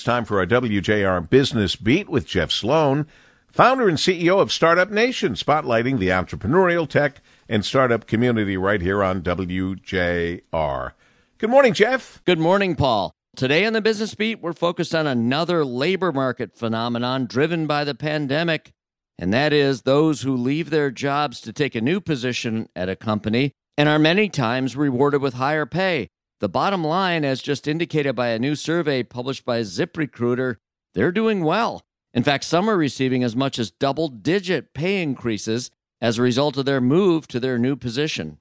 It's time for our WJR Business Beat with Jeff Sloan, founder and CEO of Startup Nation, spotlighting the entrepreneurial tech and startup community right here on WJR. Good morning, Jeff. Good morning, Paul. Today on the Business Beat, we're focused on another labor market phenomenon driven by the pandemic, and that is those who leave their jobs to take a new position at a company and are many times rewarded with higher pay. The bottom line, as just indicated by a new survey published by ZipRecruiter, they're doing well. In fact, some are receiving as much as double digit pay increases as a result of their move to their new position.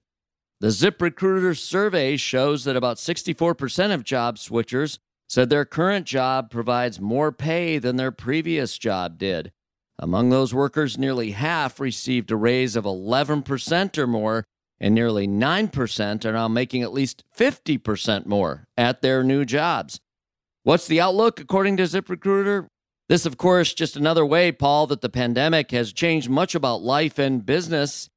The ZipRecruiter survey shows that about 64% of job switchers said their current job provides more pay than their previous job did. Among those workers, nearly half received a raise of 11% or more and nearly 9% are now making at least 50% more at their new jobs. What's the outlook according to ZipRecruiter? This, of course, just another way, Paul, that the pandemic has changed much about life and business.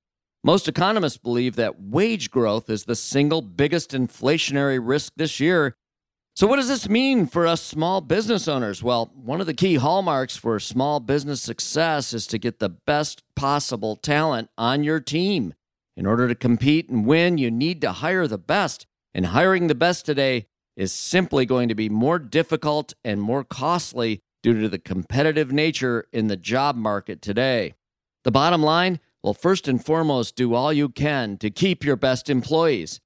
Most economists believe that wage growth is the single biggest inflationary risk this year. So, what does this mean for us small business owners? Well, one of the key hallmarks for small business success is to get the best possible talent on your team. In order to compete and win, you need to hire the best. And hiring the best today is simply going to be more difficult and more costly due to the competitive nature in the job market today. The bottom line well, first and foremost, do all you can to keep your best employees.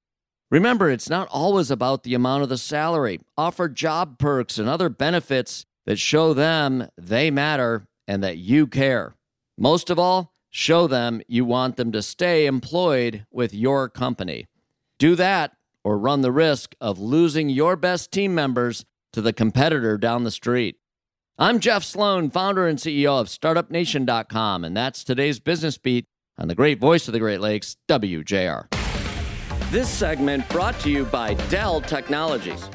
Remember, it's not always about the amount of the salary. Offer job perks and other benefits that show them they matter and that you care. Most of all, Show them you want them to stay employed with your company. Do that or run the risk of losing your best team members to the competitor down the street. I'm Jeff Sloan, founder and CEO of StartupNation.com, and that's today's business beat on the great voice of the Great Lakes, WJR. This segment brought to you by Dell Technologies.